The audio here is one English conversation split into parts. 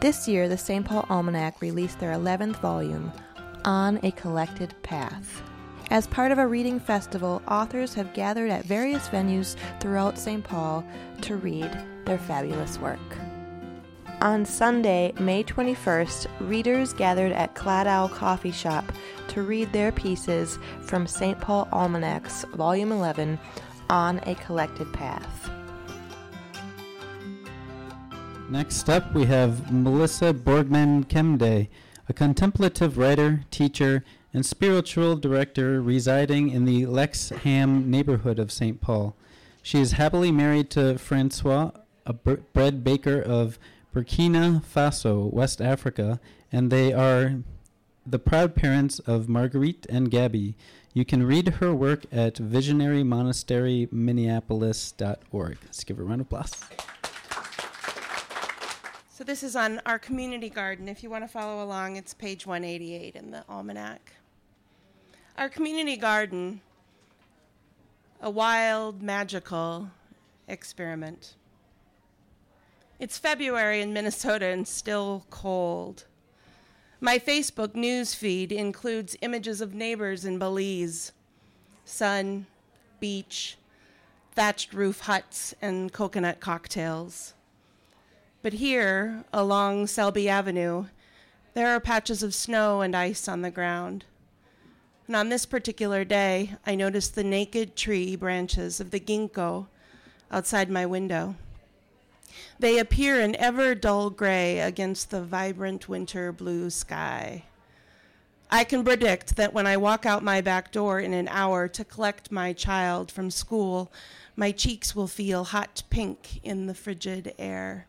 This year, the St. Paul Almanac released their 11th volume, On a Collected Path. As part of a reading festival, authors have gathered at various venues throughout St. Paul to read their fabulous work. On Sunday, May 21st, readers gathered at Claddagh Coffee Shop to read their pieces from St. Paul Almanac's Volume 11 on a collected path. Next up, we have Melissa Borgman Kiemde, a contemplative writer, teacher, and spiritual director residing in the Lexham neighborhood of St. Paul. She is happily married to Francois, a bread baker of Burkina Faso, West Africa, and they are the proud parents of Marguerite and Gabby, you can read her work at visionarymonasteryminneapolis.org. Let's give her a round of applause. So this is on our community garden. If you want to follow along, it's page 188 in the almanac. Our community garden, a wild, magical experiment. It's February in Minnesota and still cold. My Facebook news feed includes images of neighbors in Belize sun, beach, thatched roof huts, and coconut cocktails. But here, along Selby Avenue, there are patches of snow and ice on the ground. And on this particular day, I noticed the naked tree branches of the ginkgo outside my window. They appear in ever dull gray against the vibrant winter blue sky. I can predict that when I walk out my back door in an hour to collect my child from school, my cheeks will feel hot pink in the frigid air.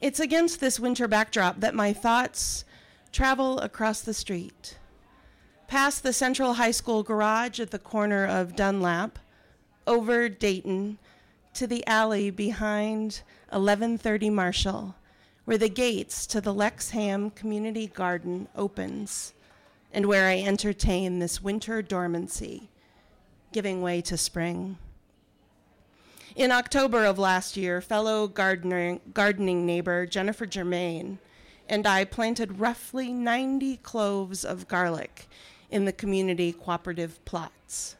It's against this winter backdrop that my thoughts travel across the street, past the Central High School garage at the corner of Dunlap, over Dayton, to the alley behind 1130 Marshall, where the gates to the Lexham Community Garden opens, and where I entertain this winter dormancy, giving way to spring. In October of last year, fellow gardener, gardening neighbor Jennifer Germain and I planted roughly 90 cloves of garlic in the community cooperative plots.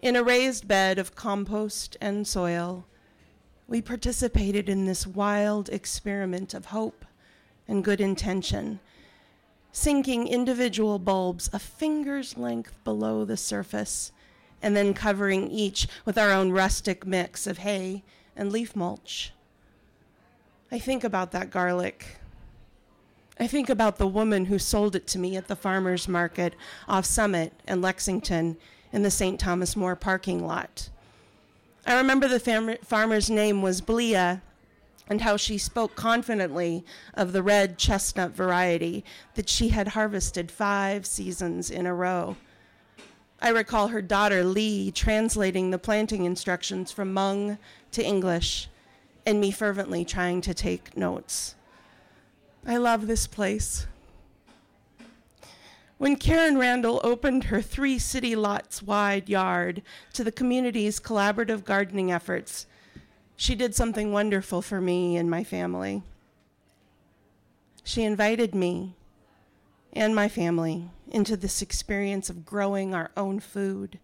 In a raised bed of compost and soil, we participated in this wild experiment of hope and good intention, sinking individual bulbs a finger's length below the surface and then covering each with our own rustic mix of hay and leaf mulch. I think about that garlic. I think about the woman who sold it to me at the farmer's market off Summit and Lexington in the St. Thomas More parking lot. I remember the fam- farmer's name was Blia and how she spoke confidently of the red chestnut variety that she had harvested five seasons in a row. I recall her daughter Lee translating the planting instructions from Hmong to English and me fervently trying to take notes. I love this place. When Karen Randall opened her three city lots wide yard to the community's collaborative gardening efforts, she did something wonderful for me and my family. She invited me and my family into this experience of growing our own food.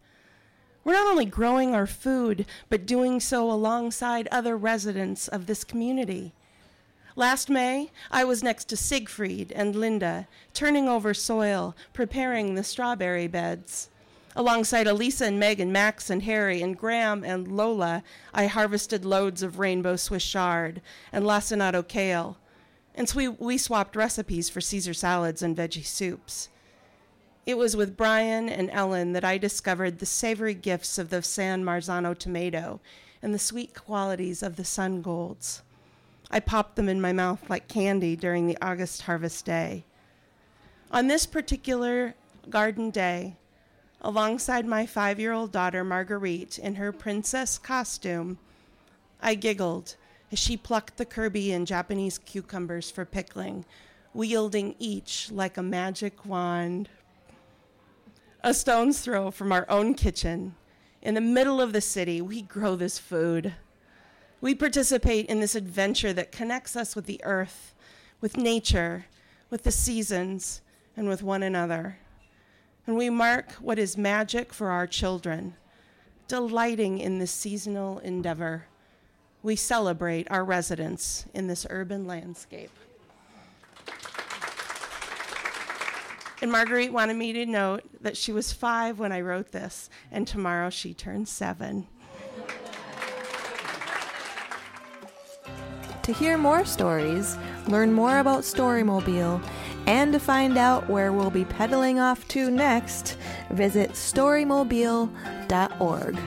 We're not only growing our food, but doing so alongside other residents of this community. Last May, I was next to Siegfried and Linda, turning over soil, preparing the strawberry beds. Alongside Elisa and Meg and Max and Harry and Graham and Lola, I harvested loads of rainbow Swiss chard and lacinato kale. And so we, we swapped recipes for Caesar salads and veggie soups. It was with Brian and Ellen that I discovered the savory gifts of the San Marzano tomato and the sweet qualities of the sun golds. I popped them in my mouth like candy during the August harvest day. On this particular garden day, alongside my five year old daughter Marguerite in her princess costume, I giggled as she plucked the Kirby and Japanese cucumbers for pickling, wielding each like a magic wand. A stone's throw from our own kitchen, in the middle of the city, we grow this food. We participate in this adventure that connects us with the earth, with nature, with the seasons, and with one another. And we mark what is magic for our children, delighting in this seasonal endeavor. We celebrate our residence in this urban landscape. And Marguerite wanted me to note that she was five when I wrote this, and tomorrow she turns seven. To hear more stories, learn more about Storymobile, and to find out where we'll be pedaling off to next, visit storymobile.org.